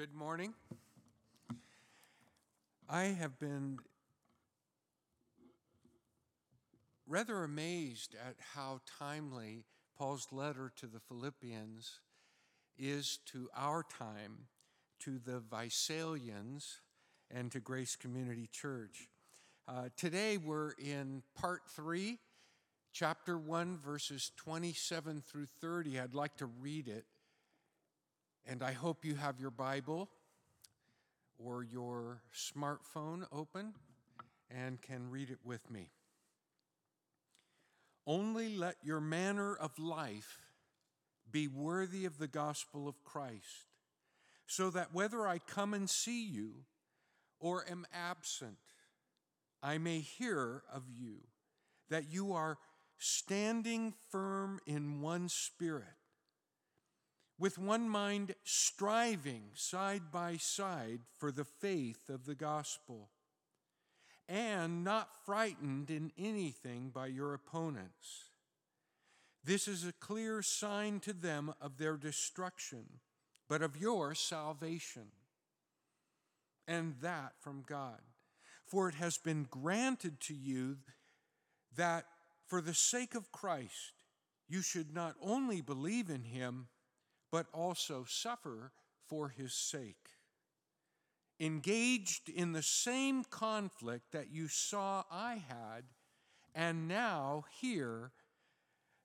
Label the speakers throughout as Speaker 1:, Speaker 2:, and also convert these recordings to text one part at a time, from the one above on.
Speaker 1: Good morning. I have been rather amazed at how timely Paul's letter to the Philippians is to our time, to the Visalians, and to Grace Community Church. Uh, today we're in part three, chapter one, verses 27 through 30. I'd like to read it. And I hope you have your Bible or your smartphone open and can read it with me. Only let your manner of life be worthy of the gospel of Christ, so that whether I come and see you or am absent, I may hear of you that you are standing firm in one spirit with one mind striving side by side for the faith of the gospel, and not frightened in anything by your opponents. This is a clear sign to them of their destruction, but of your salvation, and that from God. For it has been granted to you that for the sake of Christ, you should not only believe in him, but also suffer for his sake. Engaged in the same conflict that you saw I had, and now hear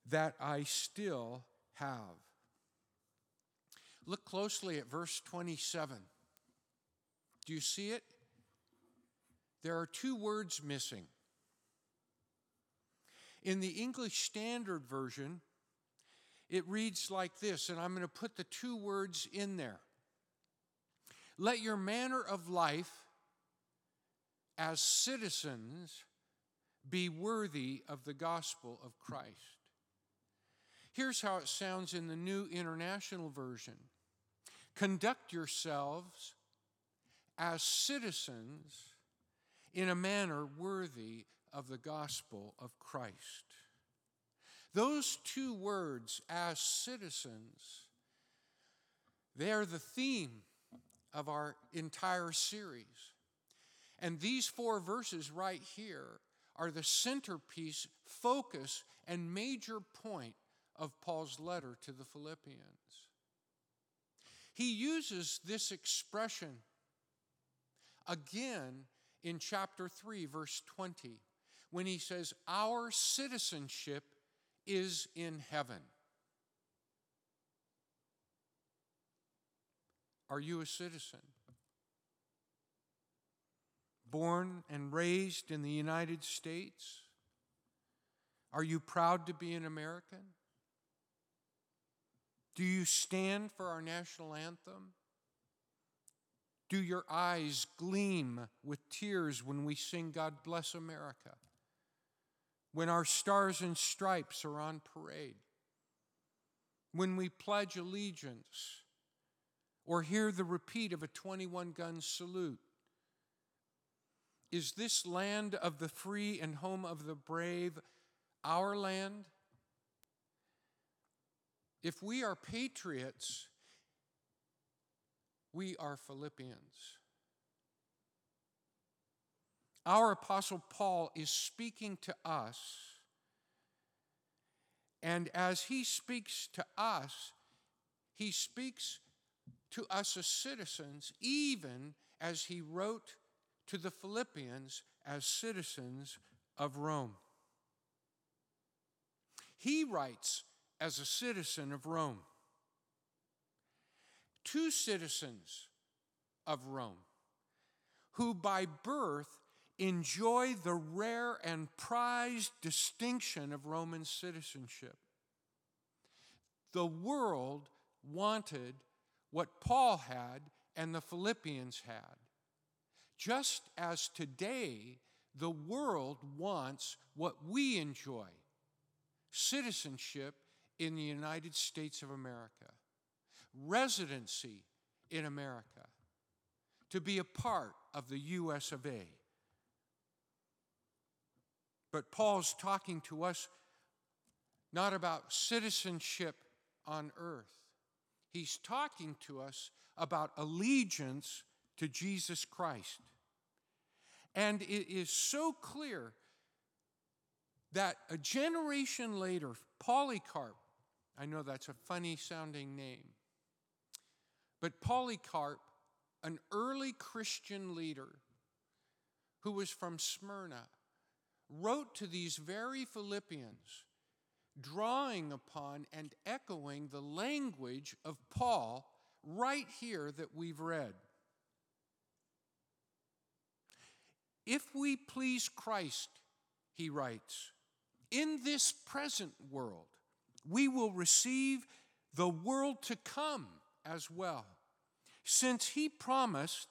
Speaker 1: that I still have. Look closely at verse 27. Do you see it? There are two words missing. In the English Standard Version, it reads like this, and I'm going to put the two words in there. Let your manner of life as citizens be worthy of the gospel of Christ. Here's how it sounds in the New International Version Conduct yourselves as citizens in a manner worthy of the gospel of Christ. Those two words, as citizens, they are the theme of our entire series. And these four verses right here are the centerpiece, focus, and major point of Paul's letter to the Philippians. He uses this expression again in chapter 3, verse 20, when he says, Our citizenship is in heaven. Are you a citizen? Born and raised in the United States? Are you proud to be an American? Do you stand for our national anthem? Do your eyes gleam with tears when we sing God Bless America? When our stars and stripes are on parade, when we pledge allegiance or hear the repeat of a 21 gun salute. Is this land of the free and home of the brave our land? If we are patriots, we are Philippians. Our Apostle Paul is speaking to us. And as he speaks to us, he speaks to us as citizens, even as he wrote to the Philippians as citizens of Rome. He writes as a citizen of Rome. Two citizens of Rome who by birth enjoy the rare and prized distinction of Roman citizenship. The world wanted what Paul had and the Philippians had. Just as today, the world wants what we enjoy citizenship in the United States of America, residency in America, to be a part of the US of A. But Paul's talking to us not about citizenship on earth. he's talking to us about allegiance to Jesus Christ. And it is so clear that a generation later, Polycarp, I know that's a funny sounding name, but Polycarp, an early Christian leader who was from Smyrna, wrote to these very Philippians, drawing upon and echoing the language of Paul right here that we've read. If we please Christ, he writes, in this present world, we will receive the world to come as well, since he promised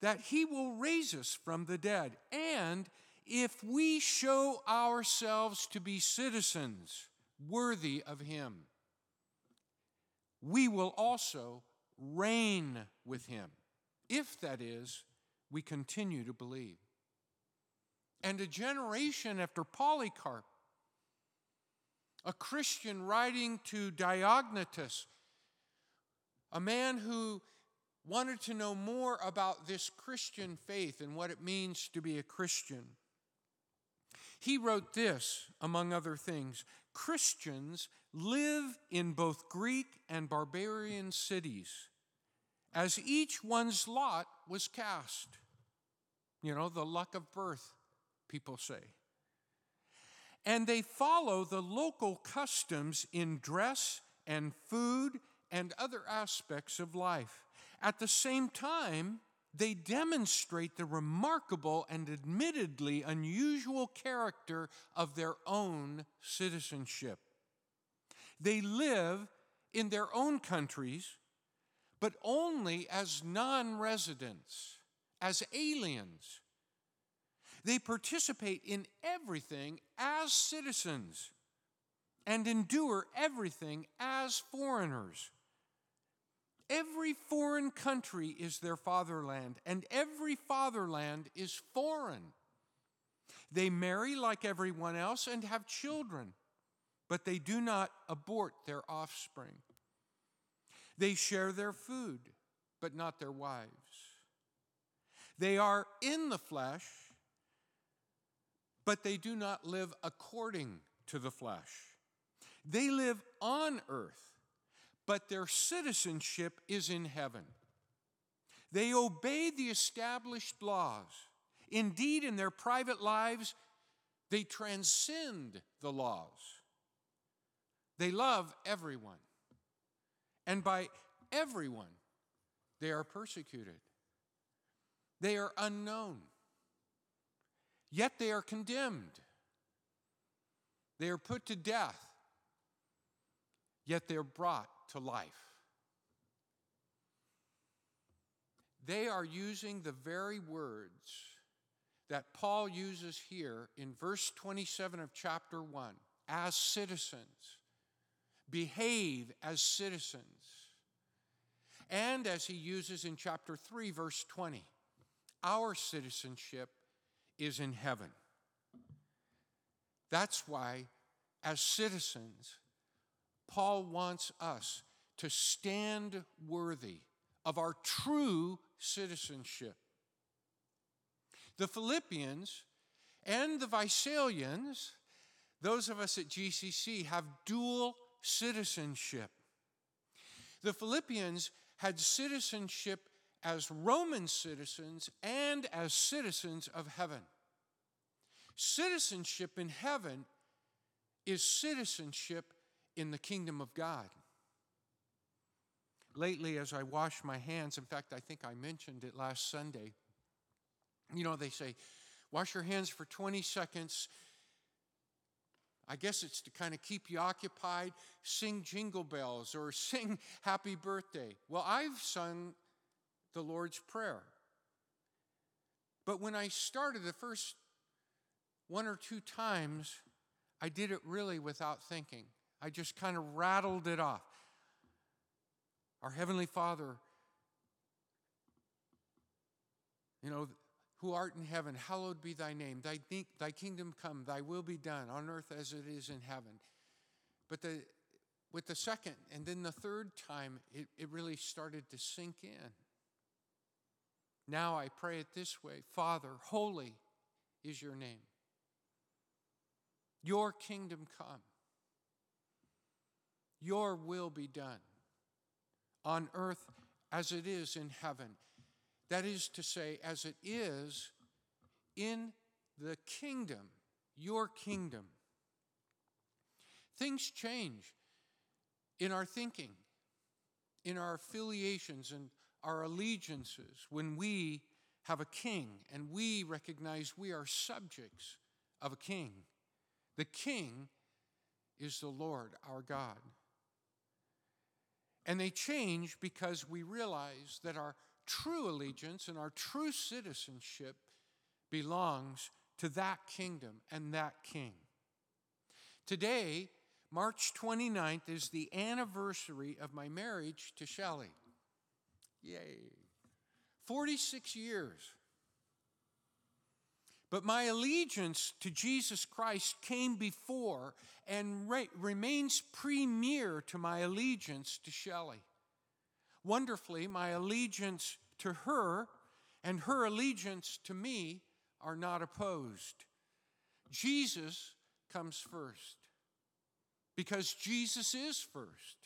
Speaker 1: that he will raise us from the dead. And if we show ourselves to be citizens worthy of him, we will also reign with him, if that is, we continue to believe. And a generation after Polycarp, a Christian writing to Diognetus, a man who wanted to know more about this Christian faith and what it means to be a Christian. He wrote this, among other things Christians live in both Greek and barbarian cities, as each one's lot was cast. You know, the luck of birth, people say. And they follow the local customs in dress and food and other aspects of life. At the same time, they demonstrate the remarkable and admittedly unusual character of their own citizenship. They live in their own countries, but only as non residents, as aliens. They participate in everything as citizens and endure everything as foreigners. Every foreign country is their fatherland, and every fatherland is foreign. They marry like everyone else and have children, but they do not abort their offspring. They share their food, but not their wives. They are in the flesh, but they do not live according to the flesh. They live on earth but their citizenship is in heaven. They obey the established laws. Indeed, in their private lives, they transcend the laws. They love everyone. And by everyone, they are persecuted. They are unknown. Yet they are condemned. They are put to death. Yet they're brought to life. They are using the very words that Paul uses here in verse 27 of chapter 1 as citizens. Behave as citizens. And as he uses in chapter 3, verse 20, our citizenship is in heaven. That's why, as citizens, Paul wants us to stand worthy of our true citizenship. The Philippians and the Visalians, those of us at GCC, have dual citizenship. The Philippians had citizenship as Roman citizens and as citizens of heaven. Citizenship in heaven is citizenship in the kingdom of God. Lately, as I wash my hands, in fact, I think I mentioned it last Sunday, you know, they say, wash your hands for 20 seconds. I guess it's to kind of keep you occupied, sing jingle bells or sing happy birthday. Well, I've sung the Lord's Prayer. But when I started the first one or two times, I did it really without thinking. I just kind of rattled it off. Our Heavenly Father, you know, who art in heaven, hallowed be thy name. Thy, thy kingdom come, thy will be done on earth as it is in heaven. But the, with the second and then the third time, it, it really started to sink in. Now I pray it this way Father, holy is your name. Your kingdom come. Your will be done on earth as it is in heaven. That is to say, as it is in the kingdom, your kingdom. Things change in our thinking, in our affiliations and our allegiances when we have a king and we recognize we are subjects of a king. The king is the Lord our God. And they change because we realize that our true allegiance and our true citizenship belongs to that kingdom and that king. Today, March 29th, is the anniversary of my marriage to Shelley. Yay. 46 years. But my allegiance to Jesus Christ came before and re- remains premier to my allegiance to Shelley. Wonderfully, my allegiance to her and her allegiance to me are not opposed. Jesus comes first because Jesus is first.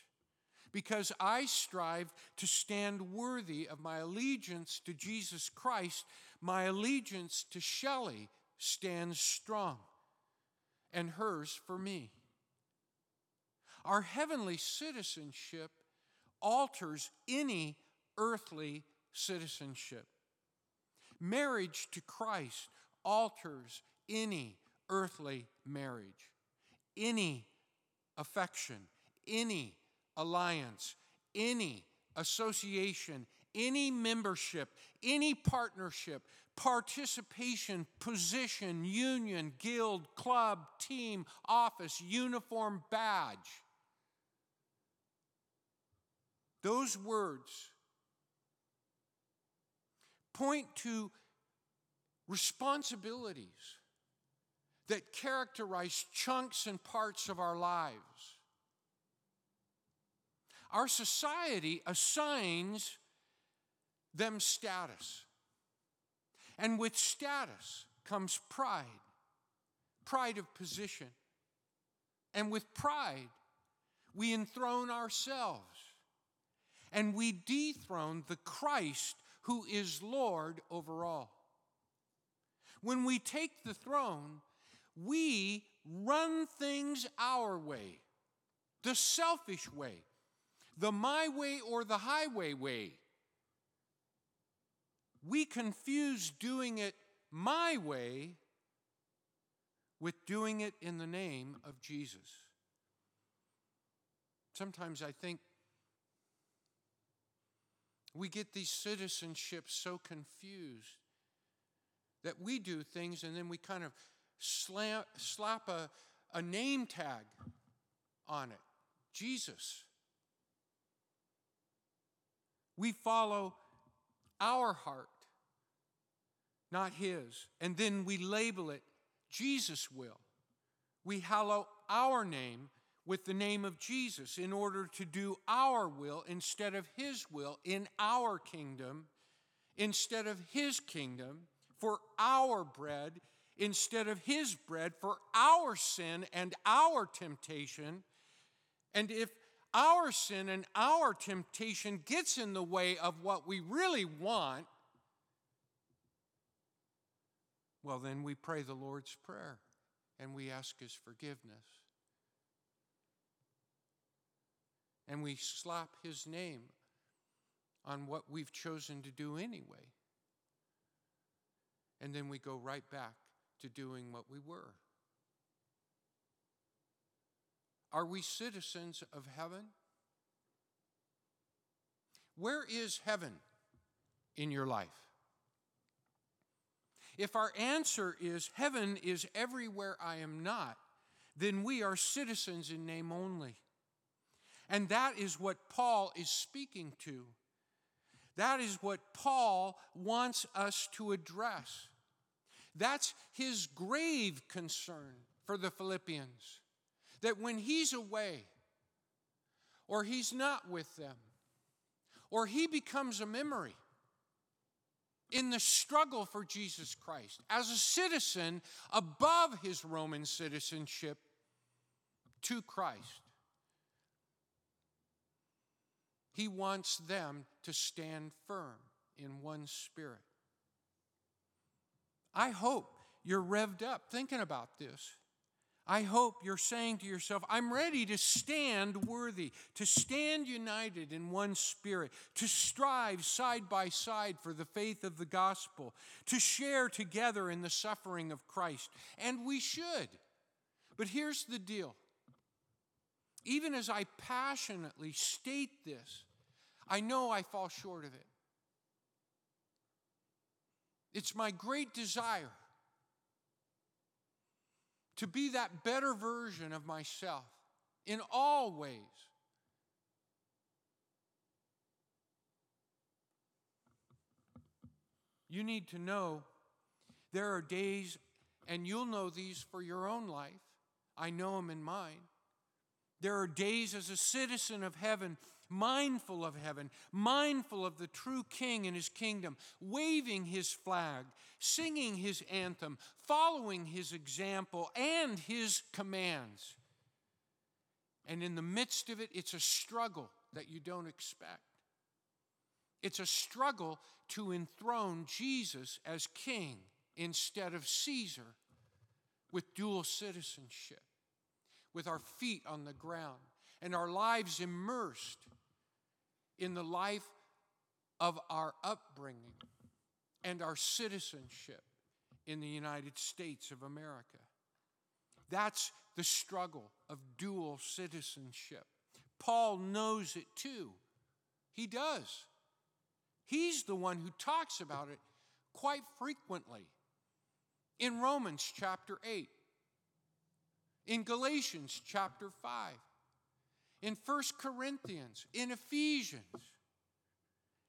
Speaker 1: Because I strive to stand worthy of my allegiance to Jesus Christ, my allegiance to Shelley stands strong, and hers for me. Our heavenly citizenship alters any earthly citizenship. Marriage to Christ alters any earthly marriage, any affection, any alliance, any association, any membership, any partnership, participation, position, union, guild, club, team, office, uniform, badge. Those words point to responsibilities that characterize chunks and parts of our lives. Our society assigns them status. And with status comes pride, pride of position. And with pride, we enthrone ourselves and we dethrone the Christ who is Lord over all. When we take the throne, we run things our way, the selfish way, the my way or the highway way. We confuse doing it my way with doing it in the name of Jesus. Sometimes I think we get these citizenships so confused that we do things and then we kind of slap, slap a, a name tag on it Jesus. We follow our heart, not His. And then we label it Jesus will. We hallow our name with the name of Jesus in order to do our will instead of His will in our kingdom, instead of His kingdom, for our bread instead of His bread, for our sin and our temptation. And if our sin and our temptation gets in the way of what we really want, well, then we pray the Lord's Prayer and we ask His forgiveness. And we slap His name on what we've chosen to do anyway. And then we go right back to doing what we were. Are we citizens of heaven? Where is heaven in your life? If our answer is heaven is everywhere I am not, then we are citizens in name only. And that is what Paul is speaking to. That is what Paul wants us to address. That's his grave concern for the Philippians that when he's away, or he's not with them, or he becomes a memory in the struggle for Jesus Christ as a citizen above his Roman citizenship to Christ. He wants them to stand firm in one spirit. I hope you're revved up thinking about this. I hope you're saying to yourself, I'm ready to stand worthy, to stand united in one spirit, to strive side by side for the faith of the gospel, to share together in the suffering of Christ. And we should. But here's the deal even as I passionately state this, I know I fall short of it. It's my great desire to be that better version of myself in all ways. You need to know there are days, and you'll know these for your own life. I know them in mine. There are days as a citizen of heaven, mindful of heaven, mindful of the true king and his kingdom, waving his flag, singing his anthem, following his example and his commands. And in the midst of it, it's a struggle that you don't expect. It's a struggle to enthrone Jesus as king instead of Caesar with dual citizenship with our feet on the ground and our lives immersed in the life of our upbringing and our citizenship in the United States of America. That's the struggle of dual citizenship. Paul knows it too. He does. He's the one who talks about it quite frequently. In Romans chapter 8, in Galatians chapter 5, in 1 Corinthians, in Ephesians.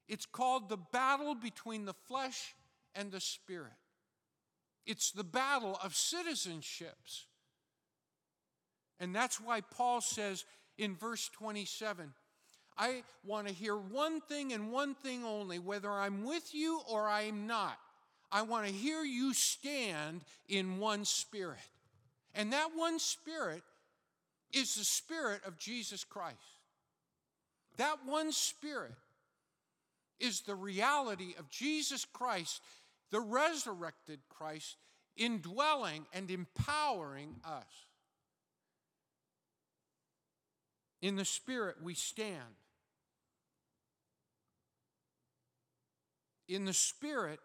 Speaker 1: It's called the battle between the flesh and the spirit. It's the battle of citizenships. And that's why Paul says in verse 27 I want to hear one thing and one thing only, whether I'm with you or I'm not. I want to hear you stand in one spirit. And that one spirit is the spirit of Jesus Christ. That one spirit is the reality of Jesus Christ, the resurrected Christ, indwelling and empowering us. In the Spirit, we stand. In the Spirit,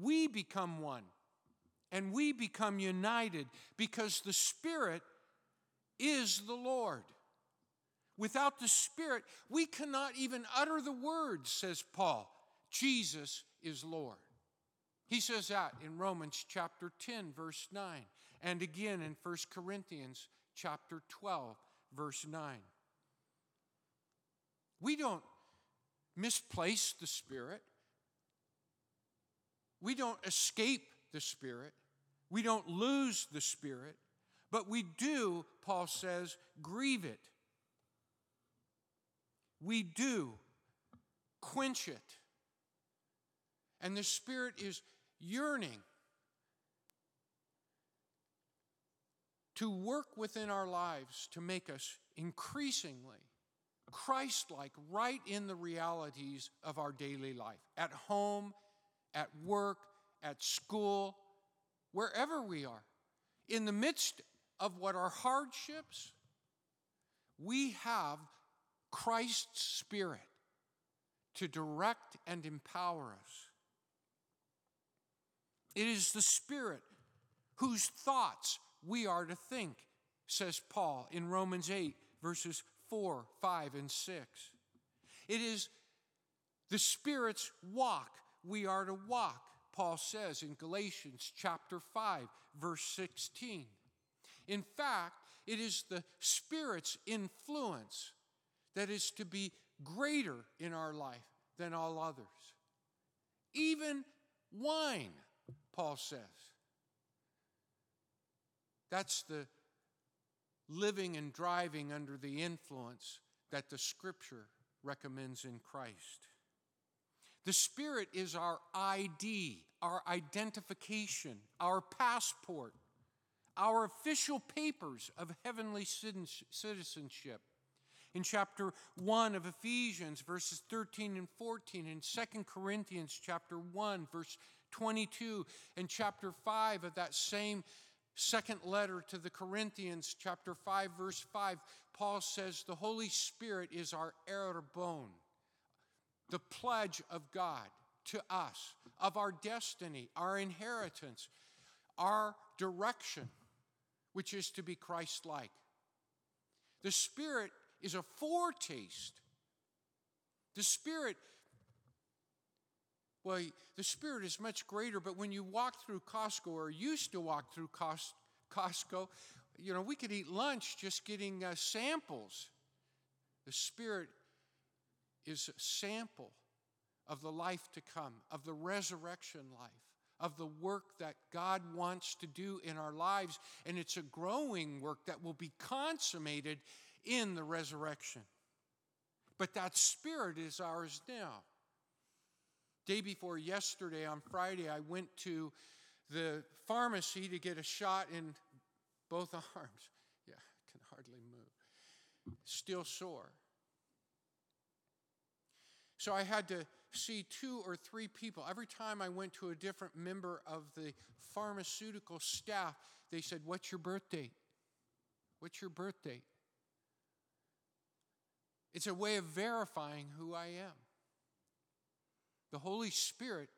Speaker 1: we become one and we become united because the Spirit is the Lord. Without the Spirit, we cannot even utter the words, says Paul. Jesus is Lord. He says that in Romans chapter 10, verse 9, and again in 1 Corinthians chapter 12, verse 9. We don't misplace the Spirit, we don't escape the Spirit. We don't lose the Spirit, but we do, Paul says, grieve it. We do quench it. And the Spirit is yearning to work within our lives to make us increasingly Christ like right in the realities of our daily life at home, at work, at school, wherever we are. In the midst of what are hardships, we have Christ's Spirit to direct and empower us. It is the Spirit whose thoughts we are to think, says Paul in Romans 8, verses 4, 5, and 6. It is the Spirit's walk we are to walk, Paul says in Galatians chapter 5, verse 16. In fact, it is the Spirit's influence that is to be greater in our life than all others. Even wine, Paul says. That's the living and driving under the influence that the scripture recommends in Christ. The Spirit is our ID, our identification, our passport, our official papers of heavenly citizenship. In chapter 1 of Ephesians, verses 13 and 14, in 2 Corinthians, chapter 1, verse 22, and chapter 5 of that same second letter to the Corinthians, chapter 5, verse 5, Paul says, The Holy Spirit is our bone, the pledge of God to us, of our destiny, our inheritance, our direction, which is to be Christ like. The Spirit is a foretaste. The Spirit, well, the Spirit is much greater, but when you walk through Costco or used to walk through Costco, you know, we could eat lunch just getting uh, samples. The Spirit is a sample of the life to come, of the resurrection life, of the work that God wants to do in our lives. And it's a growing work that will be consummated in the resurrection. But that Spirit is ours now. Day before yesterday, on Friday, I went to the pharmacy to get a shot in both arms. Yeah, I can hardly move. Still sore. So I had to see two or three people. Every time I went to a different member of the pharmaceutical staff, they said, What's your birth date? What's your birth date? It's a way of verifying who I am. The Holy Spirit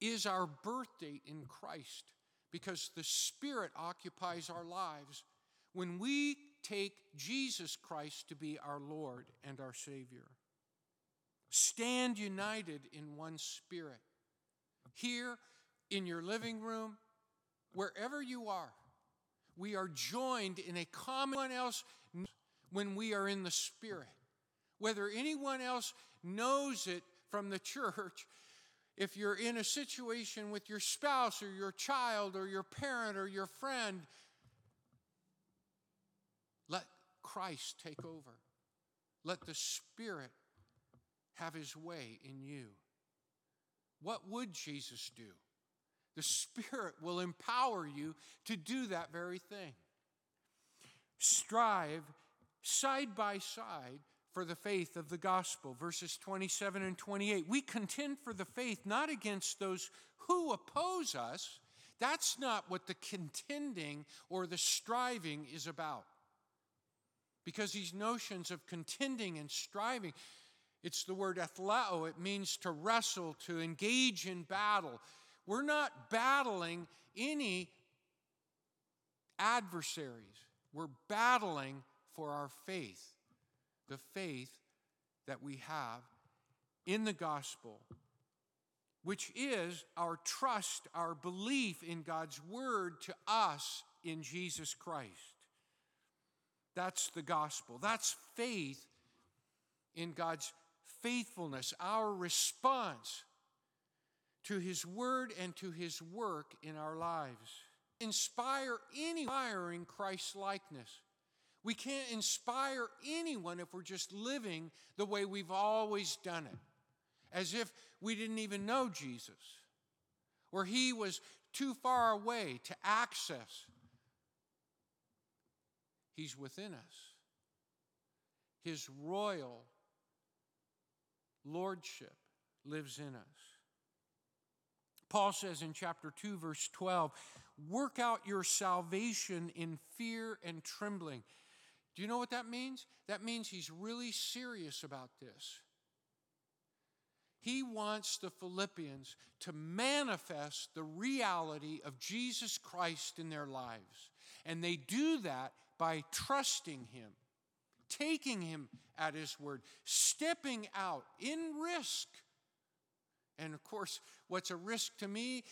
Speaker 1: is our birth date in Christ because the Spirit occupies our lives when we take Jesus Christ to be our Lord and our Savior. Stand united in one spirit. Here, in your living room, wherever you are, we are joined in a common else when we are in the Spirit. Whether anyone else knows it from the church, if you're in a situation with your spouse or your child or your parent or your friend, let Christ take over. Let the Spirit have his way in you. What would Jesus do? The Spirit will empower you to do that very thing. Strive side by side for the faith of the gospel. Verses 27 and 28. We contend for the faith not against those who oppose us. That's not what the contending or the striving is about. Because these notions of contending and striving, it's the word athleo. It means to wrestle, to engage in battle. We're not battling any adversaries. We're battling for our faith, the faith that we have in the gospel, which is our trust, our belief in God's word to us in Jesus Christ. That's the gospel. That's faith in God's faithfulness, our response to His Word and to His work in our lives. Inspire any in likeness. We can't inspire anyone if we're just living the way we've always done it, as if we didn't even know Jesus, or He was too far away to access. He's within us. His royal lordship lives in us. Paul says in chapter 2, verse 12, work out your salvation in fear and trembling. Do you know what that means? That means he's really serious about this. He wants the Philippians to manifest the reality of Jesus Christ in their lives. And they do that by trusting him taking him at his word, stepping out in risk. And of course, what's a risk to me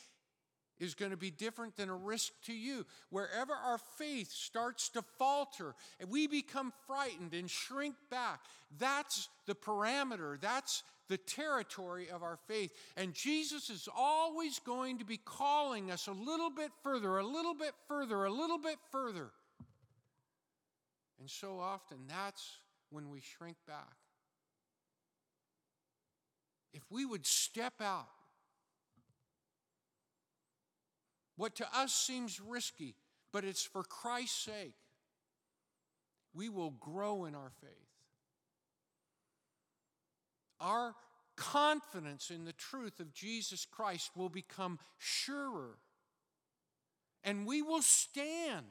Speaker 1: is going to be different than a risk to you. Wherever our faith starts to falter and we become frightened and shrink back, that's the parameter, that's the territory of our faith. And Jesus is always going to be calling us a little bit further, a little bit further, a little bit further. And so often, that's when we shrink back. If we would step out, what to us seems risky, but it's for Christ's sake, we will grow in our faith. Our confidence in the truth of Jesus Christ will become surer, and we will stand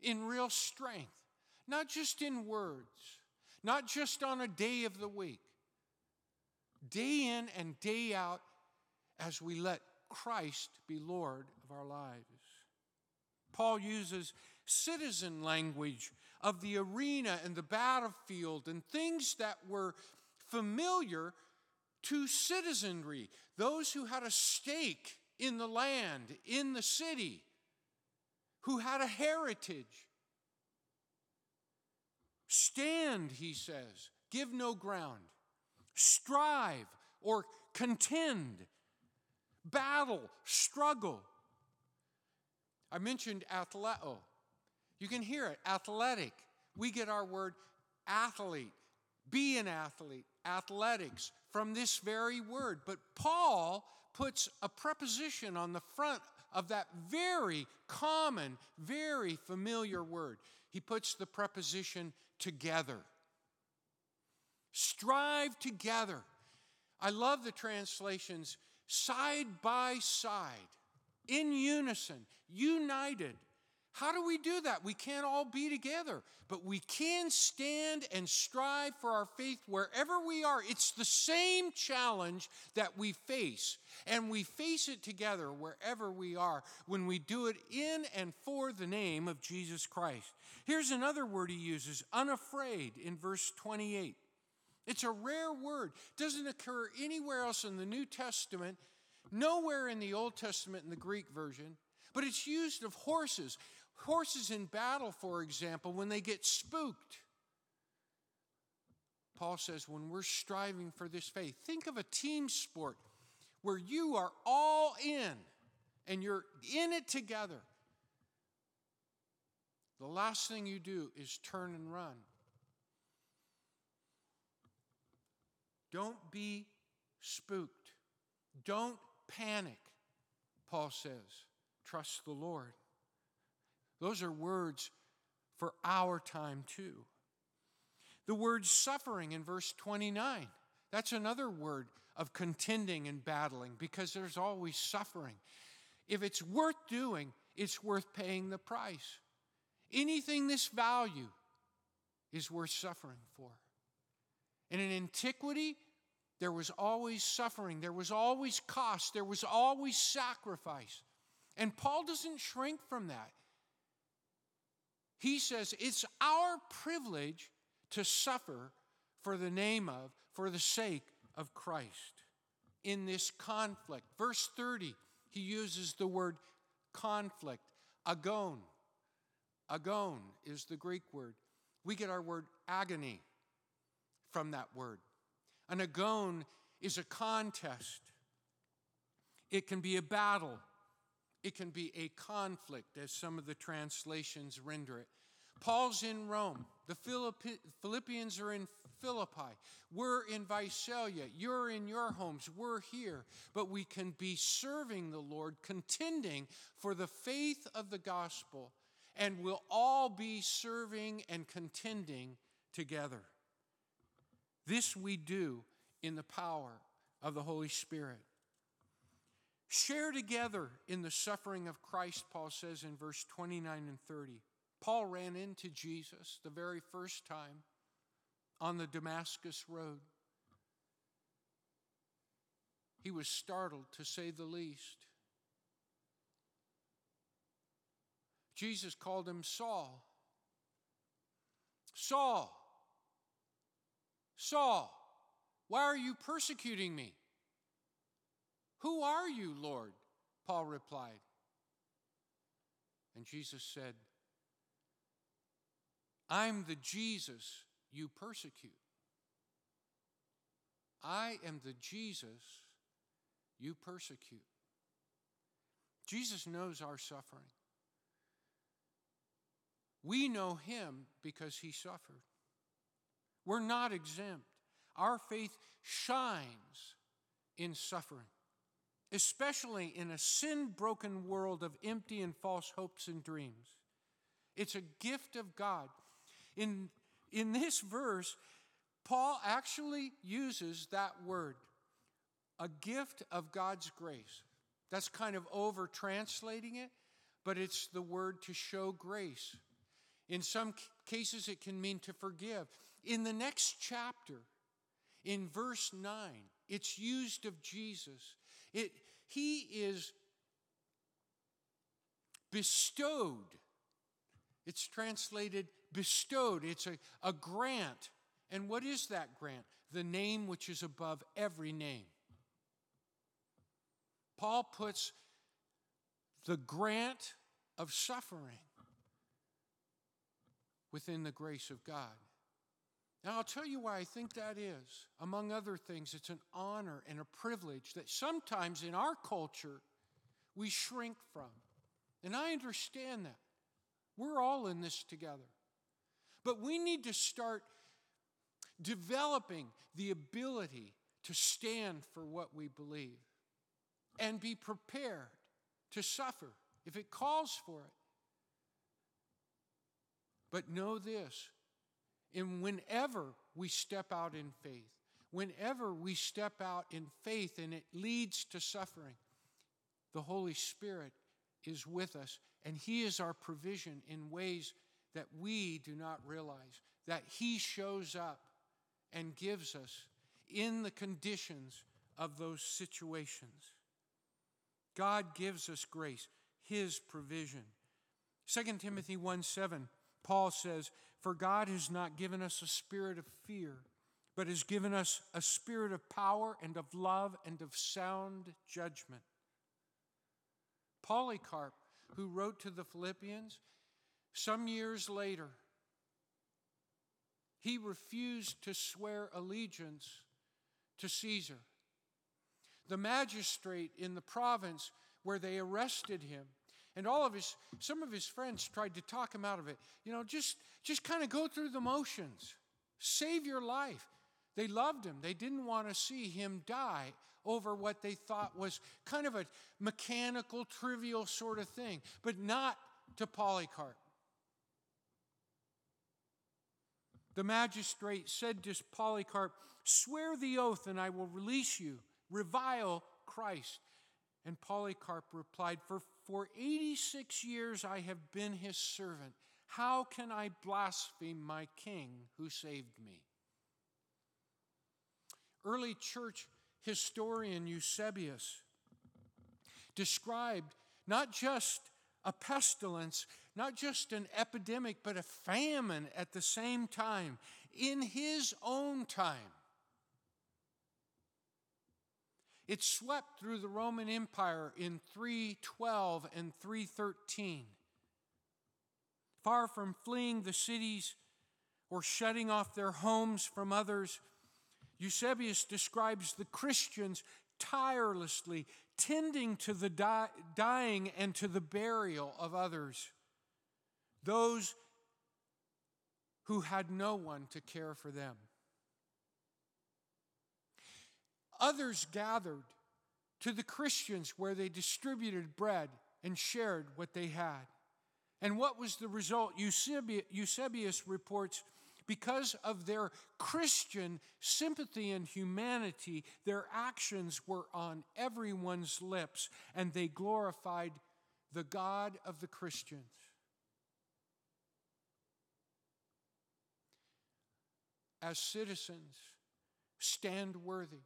Speaker 1: in real strength, not just in words, not just on a day of the week, day in and day out as we let Christ be Lord of our lives. Paul uses citizen language of the arena and the battlefield and things that were familiar to citizenry, those who had a stake in the land, in the city, who had a heritage. Stand, he says, give no ground, strive or contend, battle, struggle. I mentioned athleo. You can hear it, athletic. We get our word athlete, be an athlete, athletics from this very word. But Paul puts a preposition on the front of that very common, very familiar word. He puts the preposition together. Strive together. I love the translations side by side, in unison, united. How do we do that? We can't all be together, but we can stand and strive for our faith wherever we are. It's the same challenge that we face, and we face it together wherever we are when we do it in and for the name of Jesus Christ. Here's another word he uses unafraid in verse 28. It's a rare word, doesn't occur anywhere else in the New Testament, nowhere in the Old Testament in the Greek version, but it's used of horses. Horses in battle, for example, when they get spooked. Paul says, when we're striving for this faith, think of a team sport where you are all in and you're in it together. The last thing you do is turn and run. Don't be spooked. Don't panic, Paul says. Trust the Lord. Those are words for our time too. The word suffering in verse 29, that's another word of contending and battling because there's always suffering. If it's worth doing, it's worth paying the price. Anything this value is worth suffering for. And in antiquity, there was always suffering, there was always cost, there was always sacrifice. And Paul doesn't shrink from that. He says it's our privilege to suffer for the name of, for the sake of Christ in this conflict. Verse 30, he uses the word conflict, agon. Agon is the Greek word. We get our word agony from that word. An agon is a contest, it can be a battle, it can be a conflict, as some of the translations render it. Paul's in Rome. The Philippians are in Philippi. We're in Visalia. You're in your homes. We're here. But we can be serving the Lord, contending for the faith of the gospel, and we'll all be serving and contending together. This we do in the power of the Holy Spirit. Share together in the suffering of Christ, Paul says in verse 29 and 30. Paul ran into Jesus the very first time on the Damascus Road. He was startled, to say the least. Jesus called him Saul. Saul, Saul, why are you persecuting me? Who are you, Lord? Paul replied. And Jesus said, I'm the Jesus you persecute. I am the Jesus you persecute. Jesus knows our suffering. We know him because he suffered. We're not exempt. Our faith shines in suffering, especially in a sin broken world of empty and false hopes and dreams. It's a gift of God. In, in this verse, Paul actually uses that word, a gift of God's grace. That's kind of over translating it, but it's the word to show grace. In some cases, it can mean to forgive. In the next chapter, in verse 9, it's used of Jesus. It, he is bestowed. It's translated bestowed. It's a, a grant. And what is that grant? The name which is above every name. Paul puts the grant of suffering within the grace of God. Now, I'll tell you why I think that is. Among other things, it's an honor and a privilege that sometimes in our culture we shrink from. And I understand that. We're all in this together. But we need to start developing the ability to stand for what we believe and be prepared to suffer if it calls for it. But know this and whenever we step out in faith, whenever we step out in faith and it leads to suffering, the Holy Spirit is with us and He is our provision in ways that we do not realize, that He shows up and gives us in the conditions of those situations. God gives us grace, His provision. 2 Timothy 1 7, Paul says, For God has not given us a spirit of fear, but has given us a spirit of power and of love and of sound judgment. Polycarp, who wrote to the Philippians, some years later, he refused to swear allegiance to Caesar. The magistrate in the province where they arrested him and all of his some of his friends tried to talk him out of it. You know just just kind of go through the motions. Save your life. They loved him. They didn't want to see him die over what they thought was kind of a mechanical trivial sort of thing but not to polycarp. The magistrate said to polycarp swear the oath and i will release you. Revile christ. And Polycarp replied, For, for 86 years I have been his servant. How can I blaspheme my king who saved me? Early church historian Eusebius described not just a pestilence, not just an epidemic, but a famine at the same time in his own time. It swept through the Roman Empire in 312 and 313. Far from fleeing the cities or shutting off their homes from others, Eusebius describes the Christians tirelessly tending to the di- dying and to the burial of others, those who had no one to care for them. Others gathered to the Christians where they distributed bread and shared what they had. And what was the result? Eusebius reports because of their Christian sympathy and humanity, their actions were on everyone's lips, and they glorified the God of the Christians. As citizens, stand worthy.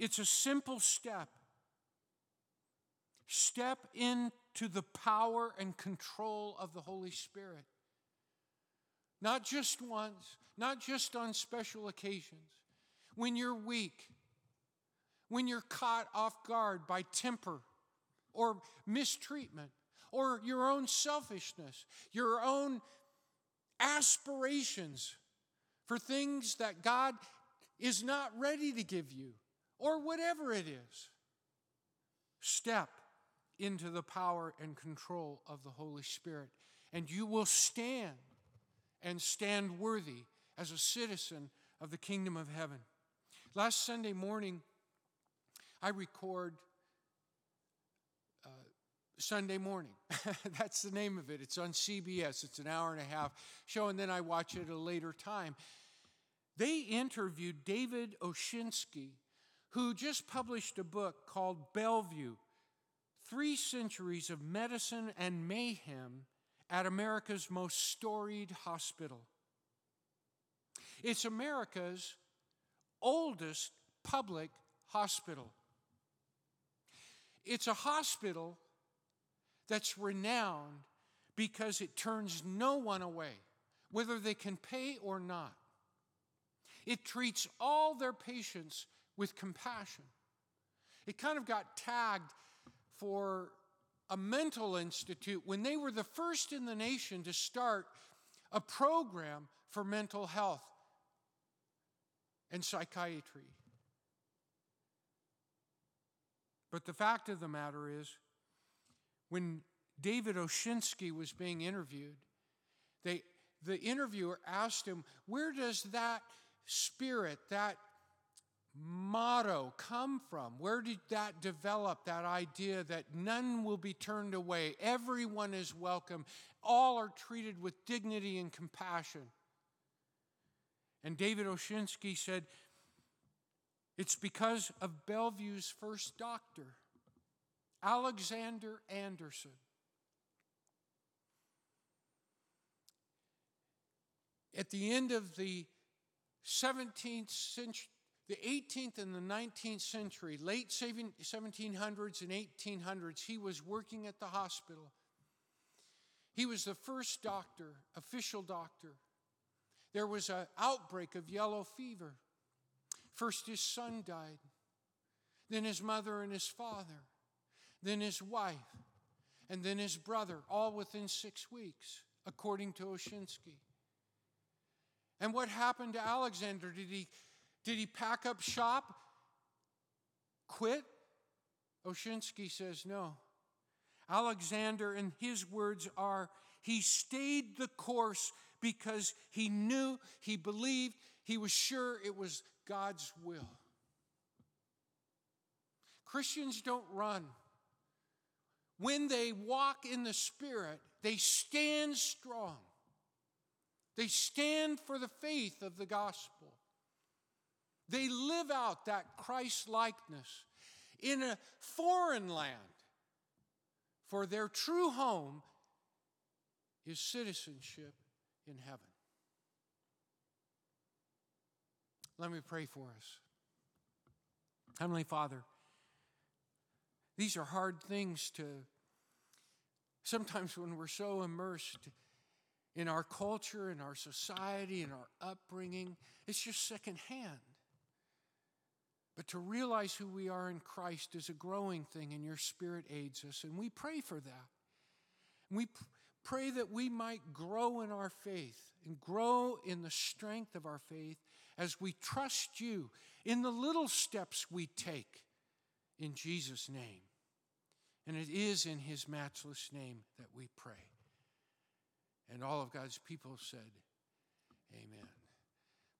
Speaker 1: It's a simple step. Step into the power and control of the Holy Spirit. Not just once, not just on special occasions. When you're weak, when you're caught off guard by temper or mistreatment or your own selfishness, your own aspirations for things that God is not ready to give you or whatever it is. Step into the power and control of the Holy Spirit, and you will stand and stand worthy as a citizen of the kingdom of heaven. Last Sunday morning, I record uh, Sunday morning. That's the name of it. It's on CBS. It's an hour and a half show, and then I watch it at a later time. They interviewed David Oshinsky, who just published a book called Bellevue Three Centuries of Medicine and Mayhem at America's Most Storied Hospital. It's America's oldest public hospital. It's a hospital that's renowned because it turns no one away, whether they can pay or not. It treats all their patients with compassion. It kind of got tagged for a mental institute when they were the first in the nation to start a program for mental health and psychiatry. But the fact of the matter is, when David Oshinsky was being interviewed, they, the interviewer asked him, Where does that spirit, that motto come from? Where did that develop, that idea that none will be turned away, everyone is welcome, all are treated with dignity and compassion? And David Oshinsky said, It's because of Bellevue's first doctor, Alexander Anderson. At the end of the 17th century, the 18th and the 19th century, late 1700s and 1800s, he was working at the hospital. He was the first doctor, official doctor there was an outbreak of yellow fever. First, his son died, then his mother and his father, then his wife, and then his brother, all within six weeks, according to Oshinsky. And what happened to Alexander? Did he, did he pack up shop? Quit? Oshinsky says no. Alexander, and his words are, he stayed the course because he knew, he believed, he was sure it was God's will. Christians don't run. When they walk in the Spirit, they stand strong. They stand for the faith of the gospel. They live out that Christ likeness in a foreign land, for their true home is citizenship in heaven. Let me pray for us. Heavenly Father, these are hard things to sometimes when we're so immersed in our culture, in our society, in our upbringing, it's just secondhand. But to realize who we are in Christ is a growing thing, and your Spirit aids us, and we pray for that. We Pray that we might grow in our faith and grow in the strength of our faith as we trust you in the little steps we take in Jesus' name. And it is in his matchless name that we pray. And all of God's people said, Amen.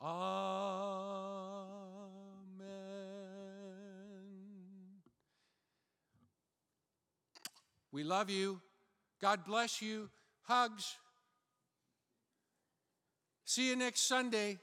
Speaker 1: Amen. We love you. God bless you. Hugs. See you next Sunday.